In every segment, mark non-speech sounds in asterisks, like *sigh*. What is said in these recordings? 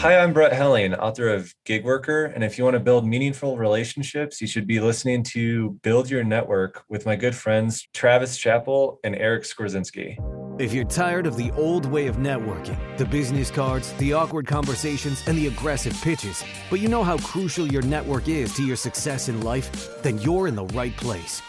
Hi, I'm Brett Helling, author of Gig Worker. And if you want to build meaningful relationships, you should be listening to Build Your Network with my good friends Travis Chappell and Eric Skwarczynski. If you're tired of the old way of networking, the business cards, the awkward conversations, and the aggressive pitches, but you know how crucial your network is to your success in life, then you're in the right place.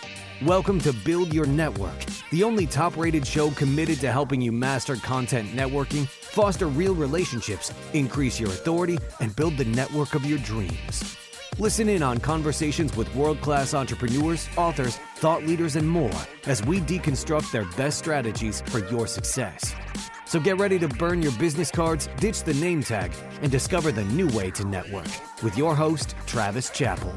Welcome to Build Your Network, the only top rated show committed to helping you master content networking, foster real relationships, increase your authority, and build the network of your dreams. Listen in on conversations with world class entrepreneurs, authors, thought leaders, and more as we deconstruct their best strategies for your success. So get ready to burn your business cards, ditch the name tag, and discover the new way to network with your host, Travis Chappell.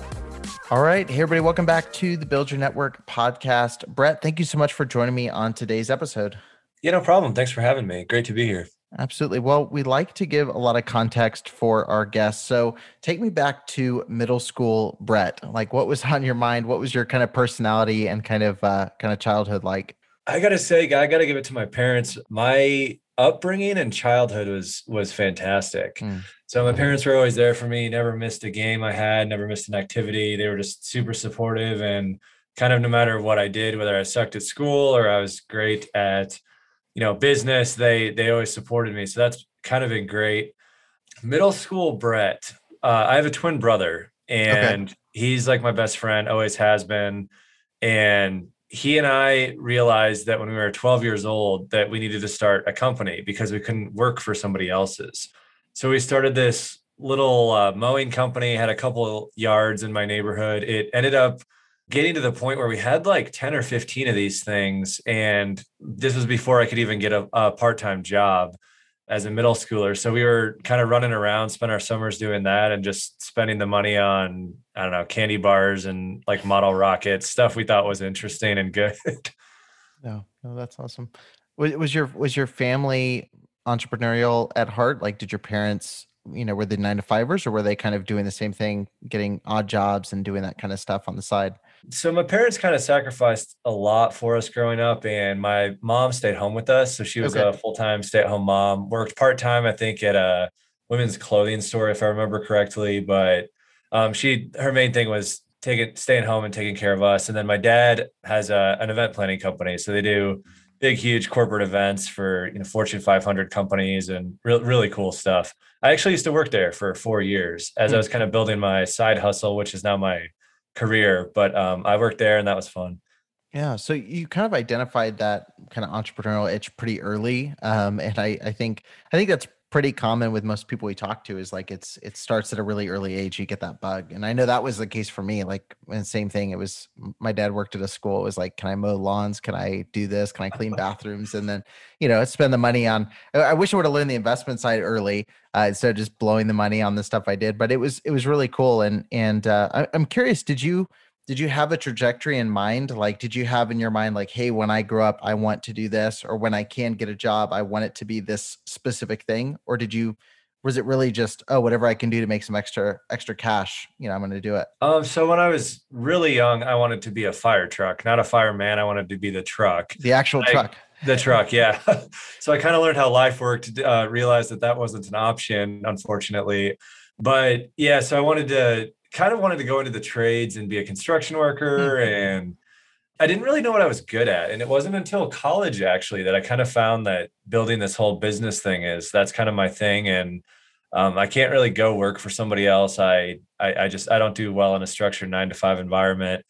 All right. Hey, everybody. Welcome back to the Build Your Network podcast. Brett, thank you so much for joining me on today's episode. Yeah, no problem. Thanks for having me. Great to be here. Absolutely. Well, we like to give a lot of context for our guests. So take me back to middle school, Brett. Like, what was *laughs* on your mind? What was your kind of personality and kind of uh, kind of childhood like? I gotta say, I gotta give it to my parents. My upbringing and childhood was was fantastic. Mm. So my parents were always there for me. Never missed a game I had. Never missed an activity. They were just super supportive and kind of no matter what I did, whether I sucked at school or I was great at you know business, they they always supported me. So that's kind of been great. Middle school, Brett. Uh, I have a twin brother, and okay. he's like my best friend. Always has been, and he and I realized that when we were 12 years old that we needed to start a company because we couldn't work for somebody else's. So we started this little uh, mowing company, had a couple yards in my neighborhood. It ended up getting to the point where we had like 10 or 15 of these things. And this was before I could even get a, a part time job as a middle schooler. So we were kind of running around, spent our summers doing that and just spending the money on, I don't know, candy bars and like model rockets, stuff we thought was interesting and good. no, no, that's awesome. Was, your, was your family entrepreneurial at heart? Like, did your parents, you know, were they nine to fivers or were they kind of doing the same thing, getting odd jobs and doing that kind of stuff on the side? So my parents kind of sacrificed a lot for us growing up, and my mom stayed home with us. So she was okay. a full time stay at home mom. Worked part time, I think, at a women's clothing store, if I remember correctly. But um, she her main thing was taking staying home and taking care of us. And then my dad has a, an event planning company, so they do big, huge corporate events for you know Fortune 500 companies and re- really cool stuff. I actually used to work there for four years as I hmm. was kind of building my side hustle, which is now my career, but um, I worked there and that was fun. Yeah. So you kind of identified that kind of entrepreneurial itch pretty early. Um, and I, I think, I think that's pretty common with most people we talk to is like it's it starts at a really early age you get that bug and i know that was the case for me like and same thing it was my dad worked at a school it was like can i mow lawns? Can i do this? Can i clean *laughs* bathrooms? And then you know spend the money on i wish i would have learned the investment side early uh, instead of just blowing the money on the stuff i did but it was it was really cool and and uh, I, i'm curious did you did you have a trajectory in mind? Like did you have in your mind like hey when i grow up i want to do this or when i can get a job i want it to be this specific thing or did you was it really just oh whatever i can do to make some extra extra cash you know i'm going to do it. Um so when i was really young i wanted to be a fire truck not a fireman i wanted to be the truck. The actual I, truck. The truck yeah. *laughs* So i kind of learned how life worked uh, realized that that wasn't an option unfortunately. But yeah so i wanted to kind of wanted to go into the trades and be a construction worker mm-hmm. and I didn't really know what I was good at. And it wasn't until college actually that I kind of found that building this whole business thing is that's kind of my thing. And um, I can't really go work for somebody else. I, I I just I don't do well in a structured nine to five environment.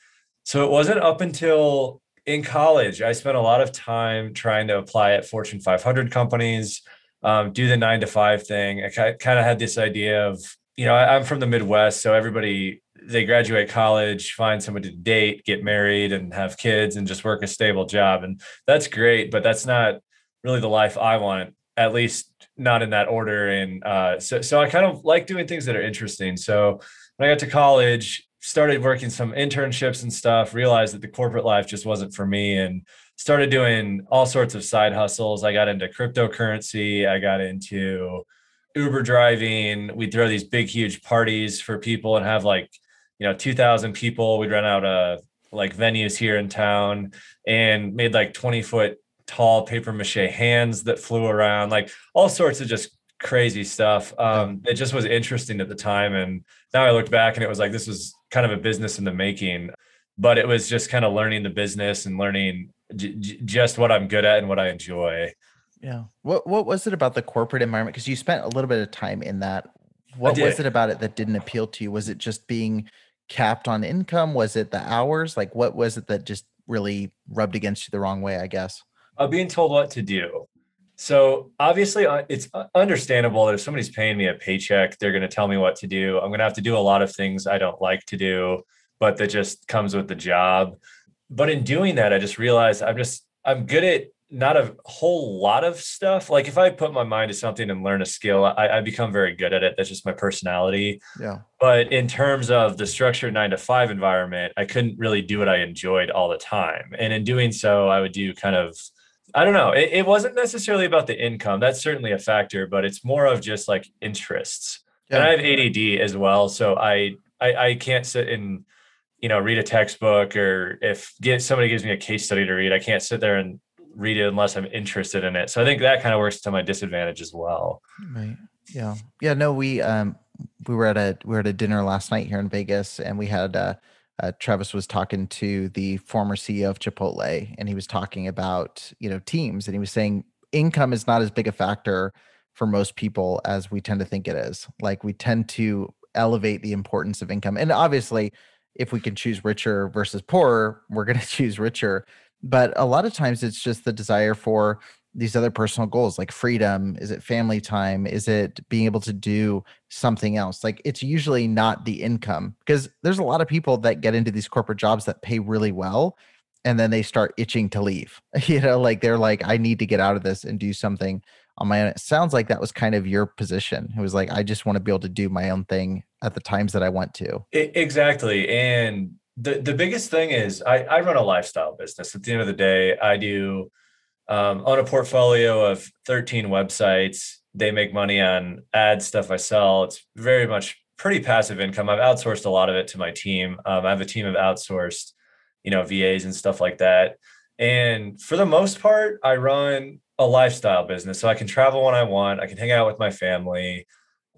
So it wasn't up until in college I spent a lot of time trying to apply at Fortune 500 companies, um, do the nine to five thing. I kind of had this idea of you know, I, am from the Midwest, so everybody they graduate college, find somebody to date, get married, and have kids, and just work a stable job, and that's great. But that's not really the life I want, at least not in that order. And uh, so, so I kind of like doing things that are interesting. So when I got to college, started working some internships and stuff. Realized that the corporate life just wasn't for me, and started doing all sorts of side hustles. I got into cryptocurrency. I got into Uber driving. We'd throw these big, huge parties for people and have like, you know, 2000 people. We'd run out of like venues here in town and made like 20 foot tall paper mache hands that flew around, like all sorts of just crazy stuff. Um, it just was interesting at the time. And now I look back and it was like, this was kind of a business in the making, but it was just kind of learning the business and learning j- just what I'm good at and what I enjoy. Yeah. What what was it about the corporate environment? Because you spent a little bit of time in that. What was it about it that didn't appeal to you? Was it just being capped on income? Was it the hours? Like what was it that just really rubbed against you the wrong way, I guess? Uh, being told what to do. So obviously, uh, it's uh, understandable that if somebody's paying me a paycheck, they're going to tell me what to do. I'm going to have to do a lot of things I don't like to do, but that just comes with the job. But in doing that, I just realized I'm just I'm good at not a whole lot of stuff. Like if I put my mind to something and learn a skill, I, I, become very good at it. That's just my personality. Yeah. But in terms of the structured nine to five environment, I couldn't really do what I enjoyed all the time. And in doing so, I would do kind of, I don't know, it, it wasn't necessarily about the income. That's certainly a factor, but it's more of just like interests. Yeah. And I have ADD as well. So I, I, I can't sit and, you know, read a textbook or if get somebody gives me a case study to read, I can't sit there and read it unless I'm interested in it. So I think that kind of works to my disadvantage as well. Right. Yeah. Yeah. No, we um we were at a we were at a dinner last night here in Vegas, and we had uh, uh, Travis was talking to the former CEO of Chipotle, and he was talking about you know teams, and he was saying income is not as big a factor for most people as we tend to think it is. Like we tend to elevate the importance of income, and obviously, if we can choose richer versus poorer, we're going *laughs* to choose richer but a lot of times it's just the desire for these other personal goals like freedom is it family time is it being able to do something else? Like it's usually not the income because there's a lot of people that get into these corporate jobs that pay really well and then they start itching to leave *laughs* you know like they're like i need to get out of this and do something on my own. It sounds like that was kind of your position. It was like i just want to be able to do my own thing at the times that i want to. Exactly and the the biggest thing is I, I run a lifestyle business. At the end of the day, I do um, own a portfolio of 13 websites. They make money on ad stuff I sell. It's very much pretty passive income. I've outsourced a lot of it to my team. Um, I have a team of outsourced, you know, VAs and stuff like that. And for the most part, I run a lifestyle business. So I can travel when I want. I can hang out with my family,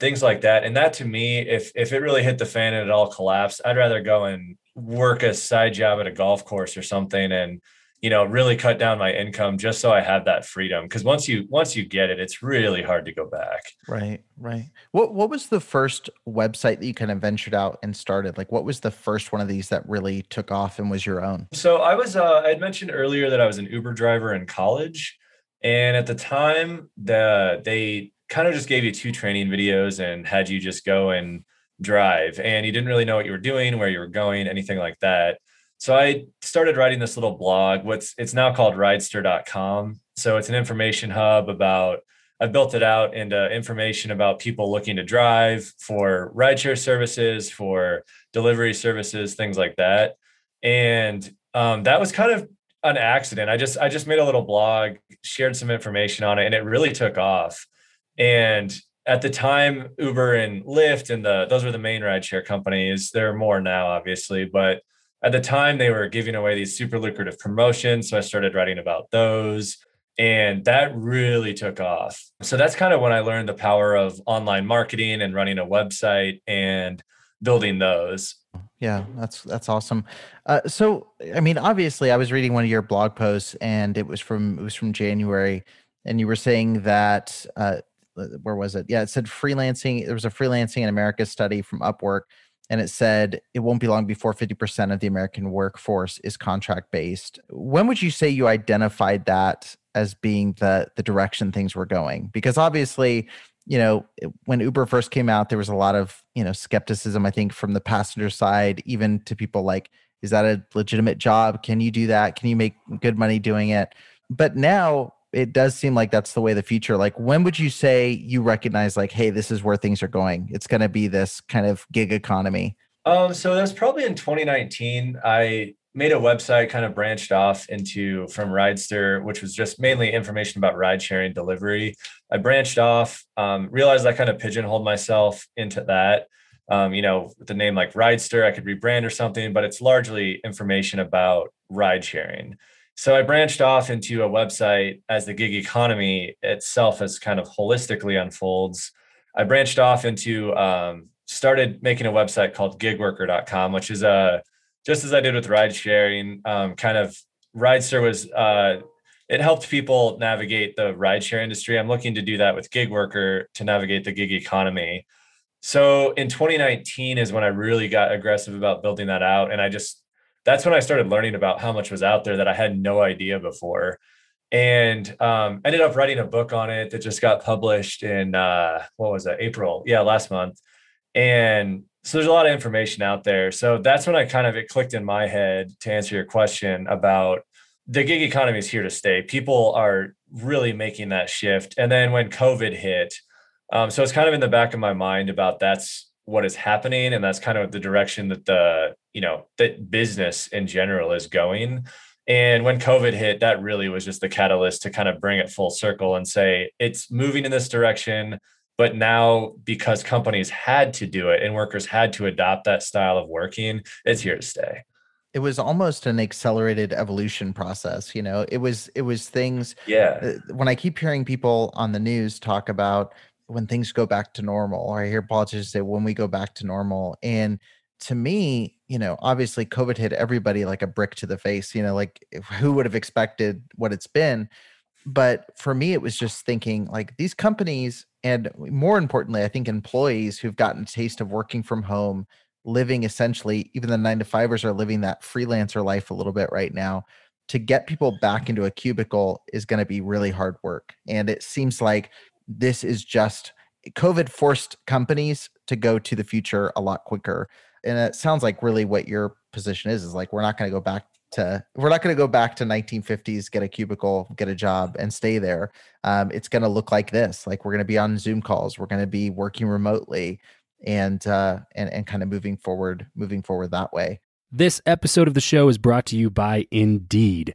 things like that. And that to me, if if it really hit the fan and it all collapsed, I'd rather go and work a side job at a golf course or something and you know really cut down my income just so i have that freedom. Because once you once you get it it's really hard to go back. Right right. What what was the first website that you kind of ventured out and started? Like what was the first one of these that really took off and was your own? So i was uh, i had mentioned earlier that i was an uber driver in college and at the time the they kind of just gave you two training videos and had you just go and drive. And you didn't really know what you were doing, where you were going, anything like that. So I started writing this little blog. What's it's now called ridester.com. So it's an information hub about I've built it out into information about people looking to drive for rideshare services, for delivery services, things like that. And um, that was kind of an accident. I just I just made a little blog, shared some information on it, and it really took off. And at the time, Uber and Lyft and the those were the main rideshare companies. There are more now, obviously, but at the time they were giving away these super lucrative promotions. So I started writing about those. And that really took off. So that's kind of when I learned the power of online marketing and running a website and building those. Yeah, that's that's awesome. Uh, so, I mean, obviously, I was reading one of your blog posts, and it was from it was from January, and you were saying that uh, Uh, where was it? Yeah, it said freelancing. There was a freelancing in America study from Upwork, and it said it won't be long before fifty percent of the American workforce is contract based. When would you say you identified that as being the the direction things were going? Because obviously, you know, when Uber first came out, there was a lot of, you know, skepticism, I think, from the passenger side, even to people like, is that a legitimate job? Can you do that? Can you make good money doing it? But now it does seem like that's the way the future. Like, when would you say you recognize, like, hey, this is where things are going? It's going to be this kind of gig economy. Um, so that's probably in 2019. I made a website kind of branched off into from Ridester, which was just mainly information about ride sharing delivery. I branched off, um, realized I kind of pigeonholed myself into that. Um, you know, with the name like Ridester, I could rebrand or something, but it's largely information about ride sharing. So I branched off into a website as the gig economy itself as kind of holistically unfolds. I branched off into um, started making a website called gigworker.com, which is a just as I did with ride sharing, um, kind of Ridester was uh, it helped people navigate the rideshare industry. I'm looking to do that with gig worker to navigate the gig economy. So in 2019 is when I really got aggressive about building that out. And I just, that's when I started learning about how much was out there that I had no idea before. And um, ended up writing a book on it that just got published in, uh, what was that, April? Yeah, last month. And so there's a lot of information out there. So that's when I kind of it clicked in my head to answer your question about the gig economy is here to stay. People are really making that shift. And then when COVID hit, um, so it's kind of in the back of my mind about that's what is happening, and that's kind of the direction that the you know that business in general is going. And when COVID hit, that really was just the catalyst to kind of bring it full circle and say it's moving in this direction but now, because companies had to do it and workers had to adopt that style of working, it's here to stay. It was almost an accelerated evolution process. You know, it was it was things. Yeah. Uh, when I keep hearing people on the news talk about when things go back to normal, or I hear politicians say when we go back to normal, and to me, you know, obviously COVID hit everybody like a brick to the face. You know, like eh, who would have expected what it's been? But for me, it was just thinking like these companies and more importantly, I think employees who've gotten a taste of working from home, living essentially, even the nine to fivers are living that freelancer life a little bit right now. To get people back into a cubicle is going to be really hard work. And it seems like this is just COVID forced companies to go to the future a lot quicker. And it sounds like really what your position is is like, we're not going to go back to we're not going to go back to 1950s get a cubicle get a job and stay there. Um, it's going to look like this like we're going to be on zoom calls we're going to be working remotely and uh and and kind of moving forward moving forward that way. This episode of the show is brought to you by indeed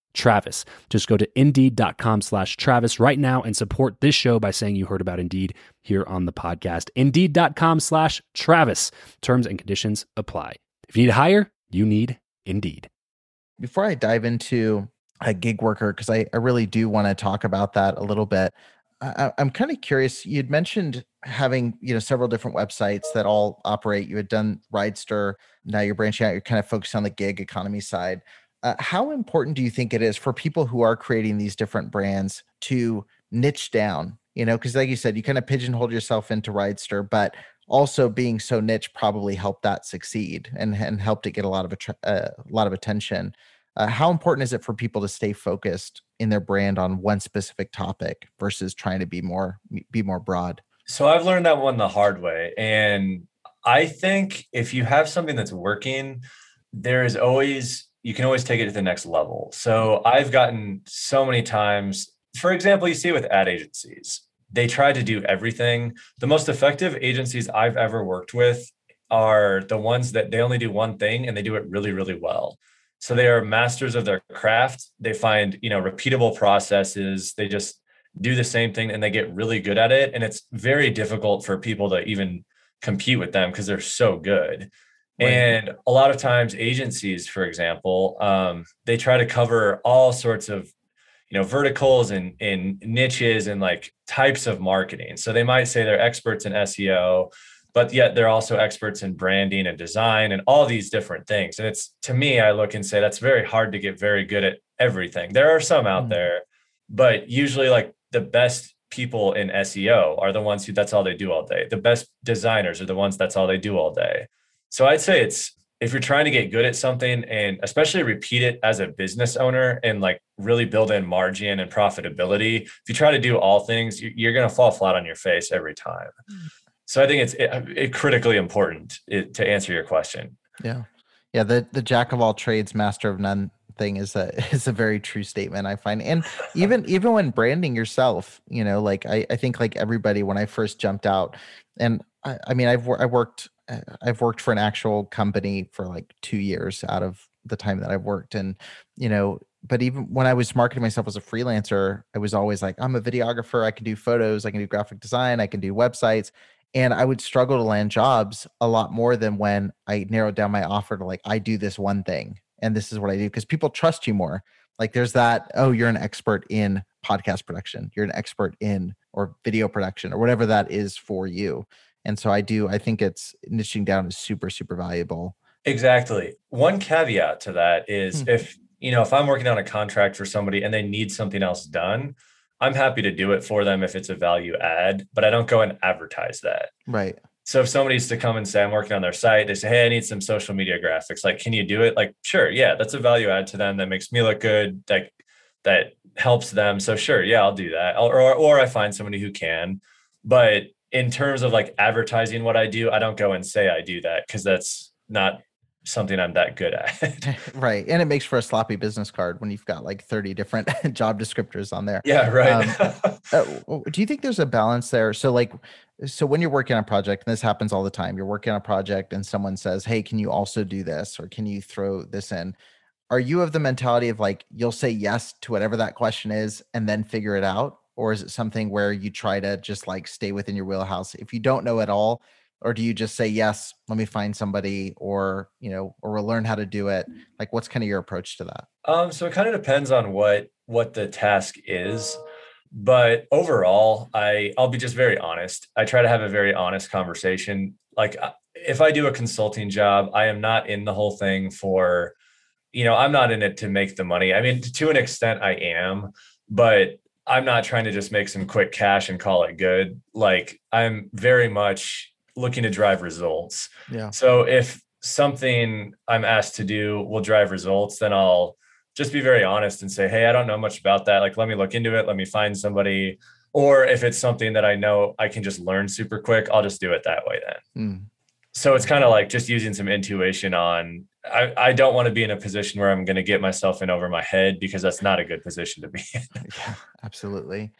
Travis. Just go to indeed.com slash Travis right now and support this show by saying you heard about Indeed here on the podcast. Indeed.com slash Travis. Terms and conditions apply. If you need to hire, you need Indeed. Before I dive into a gig worker, because I, I really do want to talk about that a little bit. I, I'm kind of curious. You'd mentioned having you know several different websites that all operate. You had done Ridester. Now you're branching out. You're kind of focused on the gig economy side. Uh, how important do you think it is for people who are creating these different brands to niche down? You know, because like you said, you kind of pigeonhole yourself into Ridester, but also being so niche probably helped that succeed and and helped it get a lot of a uh, lot of attention. Uh, how important is it for people to stay focused in their brand on one specific topic versus trying to be more be more broad? So I've learned that one the hard way, and I think if you have something that's working, there is always you can always take it to the next level. So I've gotten so many times, for example, you see with ad agencies, they try to do everything. The most effective agencies I've ever worked with are the ones that they only do one thing and they do it really, really well. So they are masters of their craft. They find, you know, repeatable processes. They just do the same thing and they get really good at it. And it's very difficult for people to even compete with them because they're so good. Right. And a lot of times, agencies, for example, um, they try to cover all sorts of you know verticals and, and niches and like types of marketing. So they might say they're experts in seo but yet they're also experts in branding and design and all these different things. And it's to me i look and say that's very hard to get very good at everything. There are some out mm-hmm. there but usually like the best people in seo are the ones who that's all they do all day. The best designers are the ones that's all they do all day so i'd say it's if you're trying to get good at something and especially repeat it as a business owner and like really build in margin and profitability, if you try to do all things, you're going to fall flat on your face every time. So I think it's it, it critically important it, to answer your question. Yeah, yeah. The the jack of all trades, master of none thing is a *laughs* is a very true statement I find. And even *laughs* even when branding yourself, you know, like I I think like everybody when I first jumped out, and I, I mean I've I worked Uh, I've worked for an actual company for like two years out of the time that I've worked. And, you know, but even when I was marketing myself as a freelancer, I was always like, I'm a videographer. I can do photos. I can do graphic design. I can do websites. And I would struggle to land jobs a lot more than when I narrowed down my offer to like, I do this one thing and this is what I do because people trust you more. Like there's that, oh, you're an expert in podcast production, you're an expert in or video production or whatever that is for you. And so I do, I think it's niching down is super, super valuable. Exactly. One caveat to that is hmm. if, you know, if I'm working on a contract for somebody and they need something else done, I'm happy to do it for them if it's a value add, but I don't go and advertise that. Right. So if somebody's to come and say, I'm working on their site, they say, Hey, I need some social media graphics. Like, can you do it? Like, sure. Yeah. That's a value add to them. That makes me look good. Like that helps them. So sure. Yeah, I'll do that. Or, or, or I find somebody who can, but in terms of like advertising what I do, I don't go and say I do that because that's not something I'm that good at. *laughs* right. And it makes for a sloppy business card when you've got like 30 different *laughs* job descriptors on there. Yeah, right. um, *laughs* uh, do you think there's a balance there? So like so when you're working on a project, and this happens all the time, you're working on a project and someone says, Hey, can you also do this? Or can you throw this in? Are you of the mentality of like you'll say yes to whatever that question is and then figure it out? Or is it something where you try to just like stay within your wheelhouse if you don't know at all or do you just say yes let me find somebody or you know or we'll learn how to do it like what's kind of your approach to that um so it kind of depends on what what the task is but overall, I I'll be just very honest. I try to have a very honest conversation. Like uh, if I do a consulting job, I am not in the whole thing for, you know, I'm not in it to make the money. I mean, to an extent, I am, but I'm not trying to just make some quick cash and call it good. Like I'm very much looking to drive results. Yeah. So if something I'm asked to do will drive results, then I'll just be very honest and say, Hey, I don't know much about that. Like, let me look into it. Let me find somebody. Or if it's something that I know I can just learn super quick, I'll just do it that way then. Mm. So it's kind of like just using some intuition on I, I don't want to be in a position where I'm going to get myself in over my head because that's not a good position to be in. *laughs* yeah, absolutely.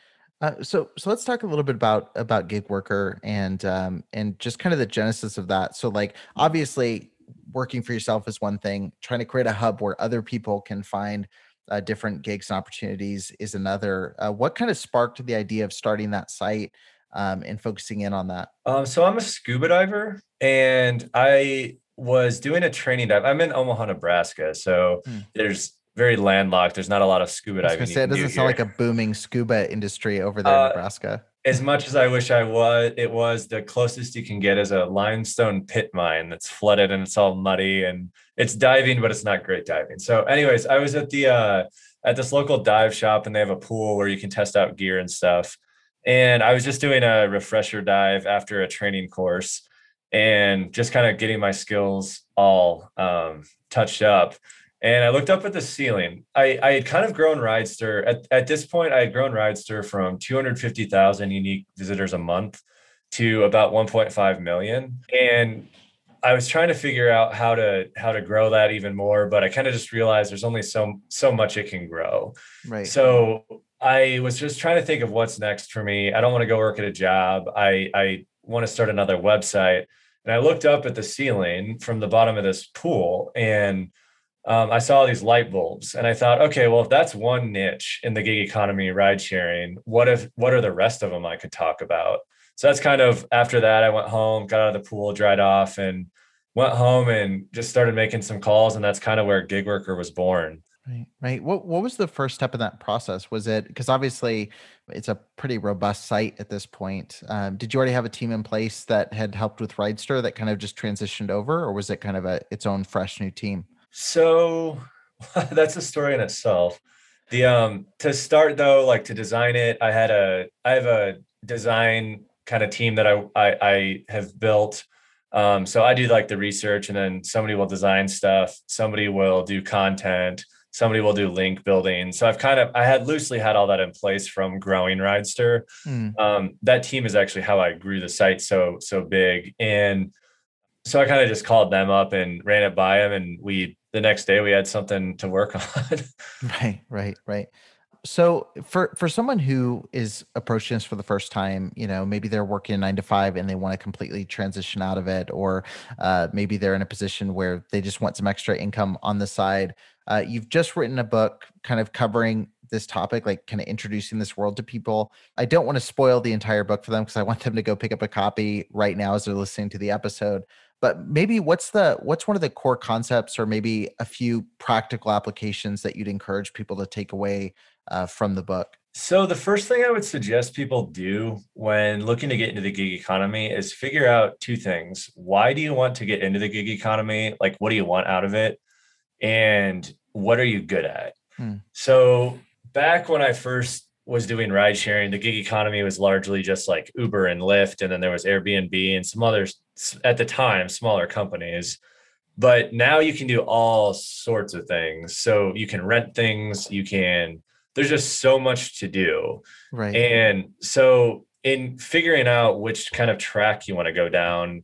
Uh, so so let's talk a little bit about about gig worker and um and just kind of the genesis of that. So like obviously working for yourself is one thing. Trying to create a hub where other people can find uh, different gigs and opportunities is another. Uh, what kind of sparked the idea of starting that site um, and focusing in on that? Um, so I'm a scuba diver, and I was doing a training dive. I'm in Omaha, Nebraska, so hmm. there's very landlocked. There's not a lot of scuba diving. Say, it doesn't do sound like a booming scuba industry over there uh, in Nebraska. As much as I wish I was, it was the closest you can get is a limestone pit mine that's flooded and it's all muddy and it's diving, but it's not great diving. So, anyways, I was at the uh, at this local dive shop and they have a pool where you can test out gear and stuff. And I was just doing a refresher dive after a training course and just kind of getting my skills all um, touched up. And I looked up at the ceiling. I, I had kind of grown Ridester. At, at this point, I had grown Ridester from 250,000 unique visitors a month to about 1.5 million. And I was trying to figure out how to how to grow that even more, but I kind of just realized there's only so so much it can grow. Right. So I was just trying to think of what's next for me. I don't want to go work at a job. I I want to start another website. And I looked up at the ceiling from the bottom of this pool and um, I saw these light bulbs and I thought, okay, well, if that's one niche in the gig economy ride sharing, what if what are the rest of them I could talk about? So that's kind of after that, I went home, got out of the pool, dried off, and went home and just started making some calls. And that's kind of where gig worker was born. Right, right. What what was the first step in that process? Was it because obviously it's a pretty robust site at this point? Um, did you already have a team in place that had helped with Ridester that kind of just transitioned over, or was it kind of a its own fresh new team? So *laughs* that's a story in itself. The um to start though, like to design it, I had a I have a design kind of team that I I, I have built. Um, so I do like the research, and then somebody will design stuff, somebody will do content, somebody will do link building. So I've kind of I had loosely had all that in place from growing Ridester. Mm. Um, that team is actually how I grew the site so so big, and so I kind of just called them up and ran it by them, and we the next day we had something to work *laughs* on. right, right, right. So for for someone who is approaching this for the first time, you know, maybe they're working nine to five and they want to completely transition out of it, or uh, maybe they're in a position where they just want some extra income on the side. Uh, you've just written a book, kind of covering this topic, like kind of introducing this world to people. I don't want to spoil the entire book for them because I want them to go pick up a copy right now as they're listening to the episode. But maybe what's the what's one of the core concepts or maybe a few practical applications that you'd encourage people to take away uh, from the book? So the first thing i would suggest people do when looking to get into the gig economy is figure out two things. Why do you want to get into the gig economy? Like what do you want out of it? And what are you good at hmm. so back when i first was doing ride sharing, the gig economy was largely just like Uber and Lyft, and then there was Airbnb and some others at the time, smaller companies. But now you can do all sorts of things. So you can rent things, you can, there's just so much to do. Right. And so in figuring out which kind of track you want to go down,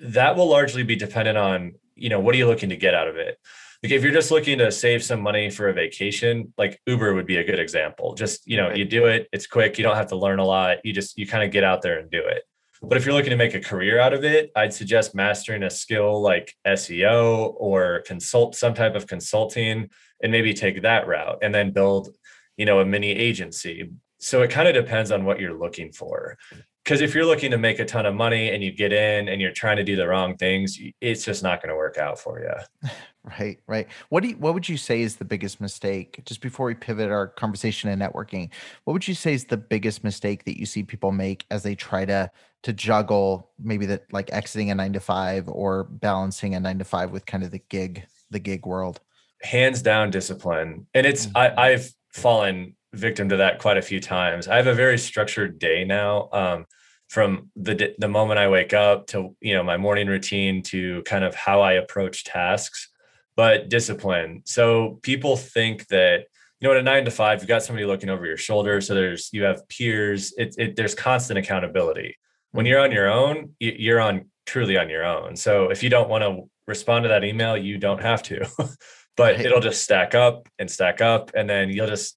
that will largely be dependent on, you know, what are you looking to get out of it? Like if you're just looking to save some money for a vacation like uber would be a good example just you know right. you do it it's quick you don't have to learn a lot you just you kind of get out there and do it but if you're looking to make a career out of it i'd suggest mastering a skill like seo or consult some type of consulting and maybe take that route and then build you know a mini agency so it kind of depends on what you're looking for because if you're looking to make a ton of money and you get in and you're trying to do the wrong things, it's just not going to work out for you. *laughs* Right, right. What do you, what would you say is the biggest mistake? Just before we pivot our conversation and networking, what would you say is the biggest mistake that you see people make as they try to to juggle maybe that like exiting a 9 to 5 or balancing a 9 to 5 with kind of the gig the gig world? Hands down discipline. And it's mm-hmm. I I've fallen victim to that quite a few times. I have a very structured day now. Um, from the the moment I wake up to you know my morning routine to kind of how I approach tasks, but discipline. So people think that you know at a nine to five you've got somebody looking over your shoulder, so there's you have peers. It, it there's constant accountability. When you're on your own, you're on truly on your own. So if you don't want to respond to that email, you don't have to. *laughs* but it'll just stack up and stack up, and then you'll just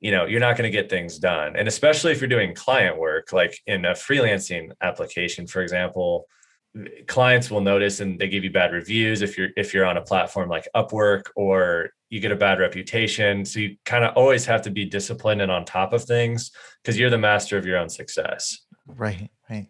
you know you're not going to get things done and especially if you're doing client work like in a freelancing application for example clients will notice and they give you bad reviews if you're if you're on a platform like upwork or you get a bad reputation. So you kind of always have to be disciplined and on top of things because you're the master of your own success. Right right.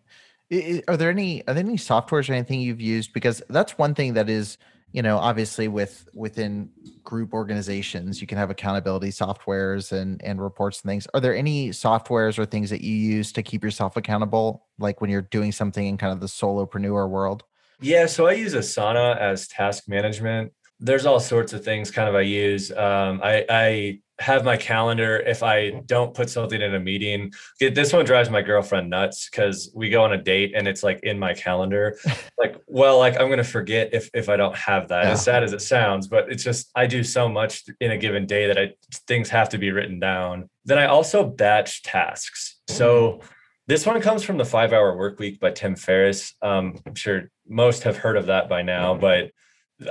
Are there any are there any softwares or anything you've used? Because that's one thing that is you know obviously with within group organizations you can have accountability softwares and and reports and things. Are there any softwares or things that you use to keep yourself accountable like when you're doing something in kind of the solopreneur world? Yeah so i use asana as task management there's all sorts of things kind of i use um, i i have my calendar if I don't put something in a meeting. This one drives my girlfriend nuts because we go on a date and it's like in my calendar. *laughs* like, well, like I'm gonna forget if if I don't have that. Yeah. As sad as it sounds, but it's just I do so much in a given day that I things have to be written down. Then I also batch tasks. So this one comes from the Five Hour Work Week by Tim Ferriss. Um, I'm sure most have heard of that by now, but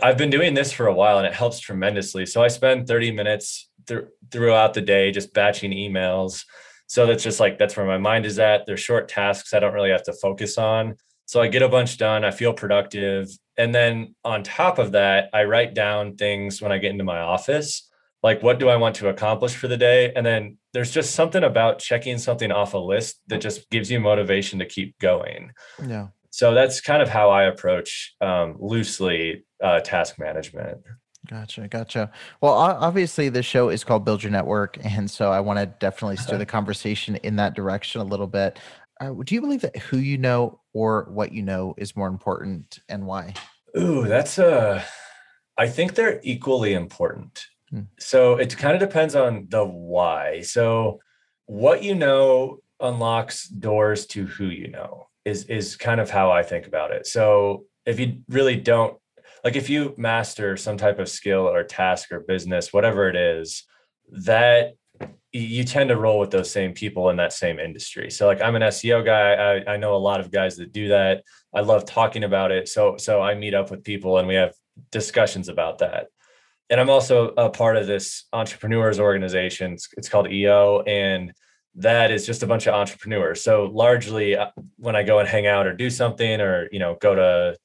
I've been doing this for a while and it helps tremendously. So I spend 30 minutes th- throughout the day just batching emails. So that's just like that's where my mind is at. They're short tasks I don't really have to focus on. So I get a bunch done. I feel productive. And then on top of that, I write down things when I get into my office, like what do I want to accomplish for the day? And then there's just something about checking something off a list that just gives you motivation to keep going. Yeah. So that's kind of how I approach um, loosely uh, task management. Gotcha, gotcha. Well, obviously, the show is called Build Your Network, and so I want to definitely steer the conversation in that direction a little bit. Uh, do you believe that who you know or what you know is more important, and why? Ooh, that's a. Uh, I think they're equally important. Hmm. So it kind of depends on the why. So what you know unlocks doors to who you know is is kind of how I think about it. So if you really don't like if you master some type of skill or task or business whatever it is that you tend to roll with those same people in that same industry. So like i'm an seo guy. I, I know a lot of guys that do that. I love talking about it. So so i meet up with people and we have discussions about that. And i'm also a part of this entrepreneurs organization. It's, it's called eo and that is just a bunch of entrepreneurs so largely uh, when i go and hang out or do something or you know go to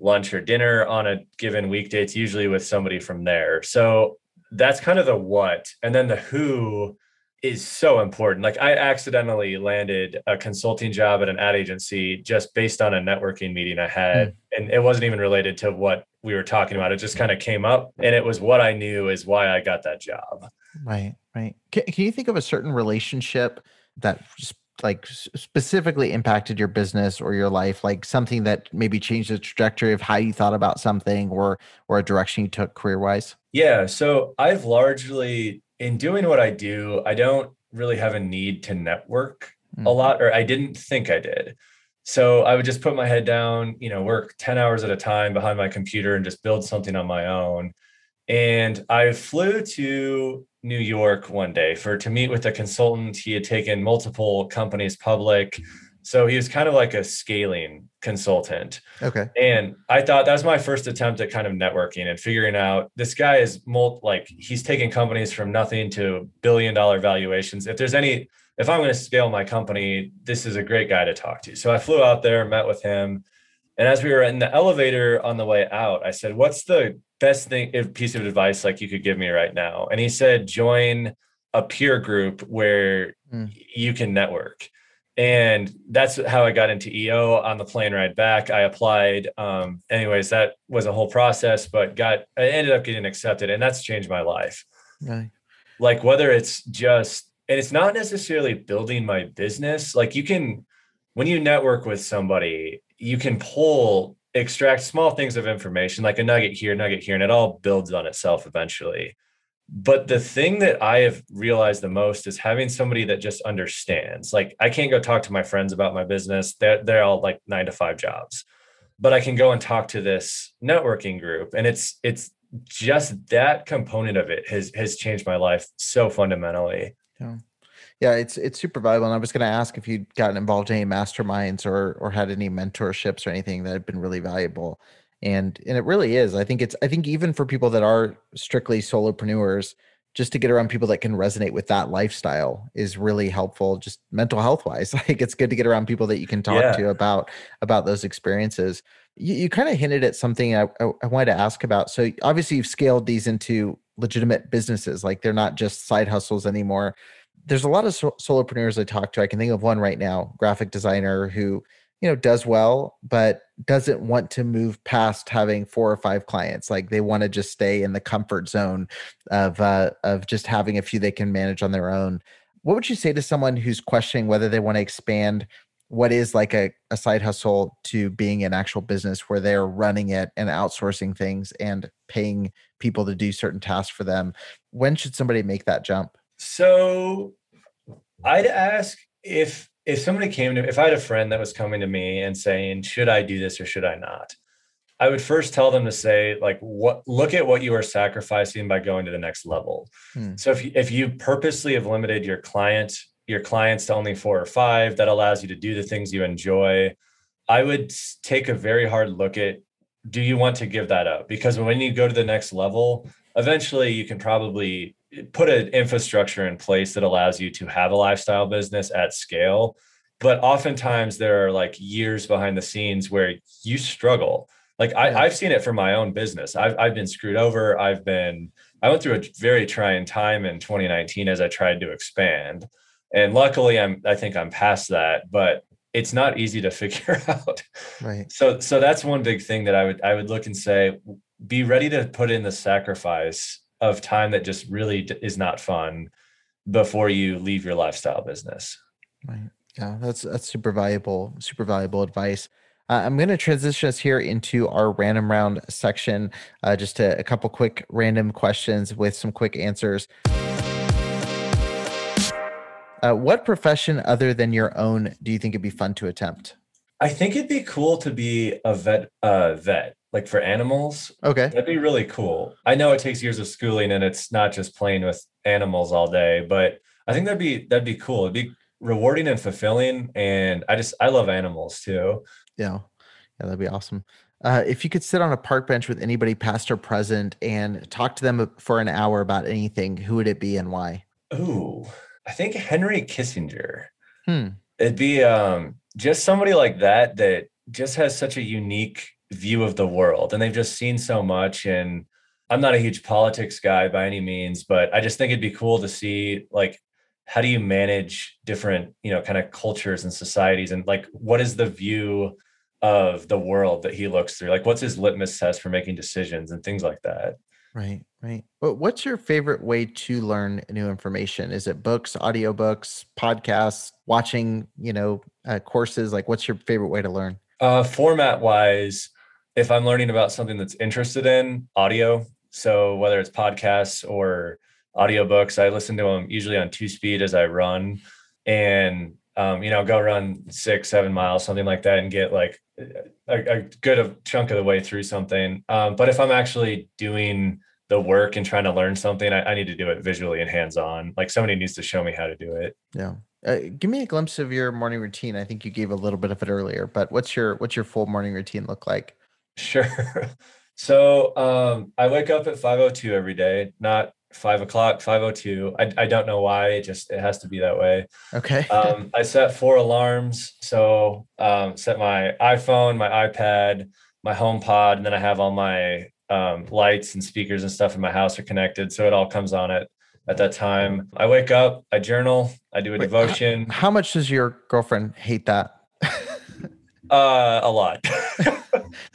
lunch or dinner on a given weekday. It's usually with somebody from there. So that's kind of the what. And then the who is so important. Like I accidentally landed a consulting job at an ad agency just based on a networking meeting I had. Mm. And it wasn't even related to what we were talking about. It just kind of came up and it was what I knew is why I got that job. Right. Right. Can, can you think of a certain relationship that like specifically impacted your business or your life like something that maybe changed the trajectory of how you thought about something or or a direction you took career wise yeah so i've largely in doing what i do i don't really have a need to network mm-hmm. a lot or i didn't think i did so i would just put my head down you know work 10 hours at a time behind my computer and just build something on my own and i flew to New York one day for to meet with a consultant. He had taken multiple companies public. So he was kind of like a scaling consultant. Okay. And I thought that was my first attempt at kind of networking and figuring out this guy is mul- like he's taking companies from nothing to billion dollar valuations. If there's any, if I'm going to scale my company, this is a great guy to talk to. So I flew out there, met with him. And as we were in the elevator on the way out, I said, What's the best thing piece of advice like you could give me right now and he said join a peer group where mm. you can network and that's how I got into EO on the plane ride back. I applied. Um, anyways, that was a whole process, but got I ended up getting accepted, and that's changed my life. Right. Like whether it's just and it's not necessarily building my business. Like you can when you network with somebody, you can pull extract small things of information like a nugget here, nugget here, and it all builds on itself eventually. But the thing that I have realized the most is having somebody that just understands. Like I can't go talk to my friends about my business. They're, they're all like nine to five jobs. But I can go and talk to this networking group. And it's it's just that component of it has has changed my life so fundamentally. Yeah. Yeah, it's it's super valuable. And I was going to ask if you'd gotten involved in any masterminds or or had any mentorships or anything that have been really valuable and and it really is i think it's i think even for people that are strictly solopreneurs just to get around people that can resonate with that lifestyle is really helpful just mental health wise *laughs* like it's good to get around people that you can talk yeah. to about about those experiences you, you kind of hinted at something I, I, I wanted to ask about so obviously you've scaled these into legitimate businesses like they're not just side hustles anymore there's a lot of so- solopreneurs i talk to i can think of one right now graphic designer who you know does well but doesn't want to move past having four or five clients. Like they want to just stay in the comfort zone of uh, of just having a few they can manage on their own. What would you say to someone who's questioning whether they want to expand what is like a, a side hustle to being an actual business where they're running it and outsourcing things and paying people to do certain tasks for them? When should somebody make that jump? So i'd ask if if somebody came to me, if I had a friend that was coming to me and saying, should I do this or should I not? I would first tell them to say, like, what look at what you are sacrificing by going to the next level. Hmm. So if you, if you purposely have limited your client, your clients to only four or five, that allows you to do the things you enjoy. I would take a very hard look at do you want to give that up? Because when you go to the next level, eventually you can probably put an infrastructure in place that allows you to have a lifestyle business at scale. But oftentimes there are like years behind the scenes where you struggle. Like I, have seen it for my own business. I've, I've been screwed over. I've been i went through a very trying time in 2019 as i tried to expand. And luckily i'm i think i'm past that but it's not easy to *laughs* figure out. Right. So so that's one big thing that i would i would look and say be ready to put in the sacrifice of time that just really is not fun before you leave your lifestyle business. Right. Yeah, that's that's super valuable, super valuable advice. Uh, I'm going to transition us here into our random round section. Uh, just a, a couple quick random questions with some quick answers. Uh, what profession other than your own do you think it'd be fun to attempt? I think it'd be cool to be a vet. Uh, vet like for animals. Okay. That'd be really cool. I know it takes years of schooling and it's not just playing with animals all day, but I think that'd be that'd be cool. It'd be rewarding and fulfilling. And I just I love animals too. Yeah. Yeah, that'd be awesome. Uh, if you could sit on a park bench with anybody past or present and talk to them for an hour about anything, who would it be and why? Ooh, I think Henry Kissinger. Hmm. It'd be um just somebody like that that just has such a unique view of the world and they've just seen so much and i'm not a huge politics guy by any means but i just think it'd be cool to see like how do you manage different you know kind of cultures and societies and like what is the view of the world that he looks through? Like what's his litmus test for making decisions and things like that? Right right. But what's your favorite way to learn new information? Is it books audiobooks podcasts watching you know uh, courses? Like what's your favorite way to learn? Uh format wise if I'm learning about something that's interested in audio, so whether it's podcasts or audiobooks, I listen to them usually on two speed as I run and um, you know, go run six, seven miles, something like that, and get like a, a good chunk of the way through something. Um, but if I'm actually doing the work and trying to learn something, I, I need to do it visually and hands on. Like somebody needs to show me how to do it. Yeah. Uh, give me a glimpse of your morning routine. I think you gave a little bit of it earlier, but what's your what's your full morning routine look like? Sure. *laughs* So um, I wake up at 5:02 every day, not five o'clock, 5:02. I I don't know why. It just it has to be that way. Okay. *laughs* um, I set four alarms. So um, set my iPhone, my iPad, my home pod, and then I have all my um, lights and speakers and stuff in my house are connected. So it all comes on at at that time. I wake up, I journal, I do a Wait, devotion. How, how much does your girlfriend hate that? *laughs* uh, a lot.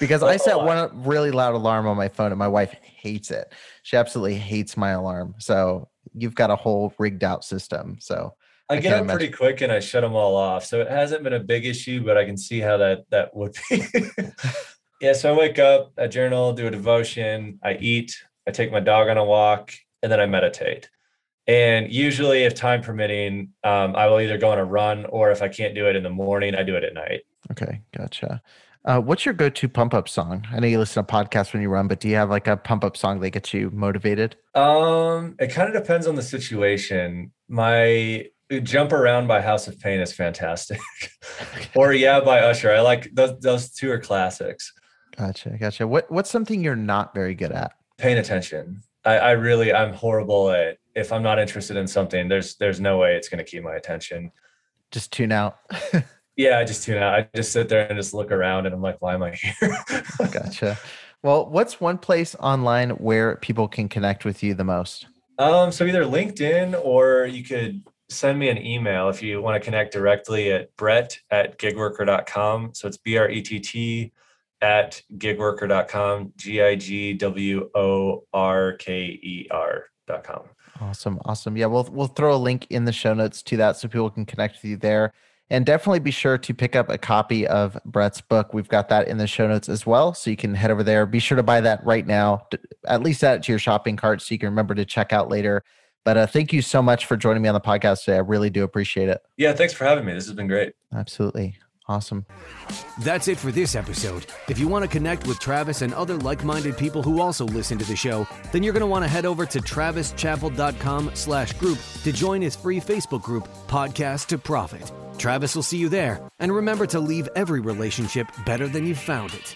Because I set one really loud alarm on my phone and my wife hates it. She absolutely hates my alarm. So you've got a whole rigged out system. So I, I get up pretty quick and I shut them all off. So it hasn't been a big issue, but I can see how that that would be. *laughs* yeah. So I wake up, I journal, do a devotion, I eat, I take my dog on a walk, and then I meditate. And usually, if time permitting, um, I will either go on a run or if I can't do it in the morning, I do it at night. Okay, gotcha. Uh, what's your go-to pump-up song? I know you listen to podcasts when you run, but do you have like a pump-up song that gets you motivated? Um, it kind of depends on the situation. My "Jump Around" by House of Pain is fantastic, *laughs* or "Yeah" by Usher. I like those. Those two are classics. Gotcha, gotcha. What What's something you're not very good at? Paying attention. I, I really, I'm horrible at. If I'm not interested in something, there's there's no way it's going to keep my attention. Just tune out. *laughs* Yeah, I just tune out. I just sit there and just look around and I'm like, why am I here? *laughs* gotcha. Well, what's one place online where people can connect with you the most? Um, so either LinkedIn or you could send me an email if you want to connect directly at brett at gigworker.com. So it's B R E T T at gigworker.com, G I G W O R K E R.com. Awesome. Awesome. Yeah, we'll we'll throw a link in the show notes to that so people can connect with you there. And definitely be sure to pick up a copy of Brett's book. We've got that in the show notes as well. So you can head over there. Be sure to buy that right now, at least add it to your shopping cart so you can remember to check out later. But uh, thank you so much for joining me on the podcast today. I really do appreciate it. Yeah, thanks for having me. This has been great. Absolutely. Awesome. That's it for this episode. If you want to connect with Travis and other like-minded people who also listen to the show, then you're going to want to head over to travischappell.com slash group to join his free Facebook group, Podcast to Profit. Travis will see you there. And remember to leave every relationship better than you found it.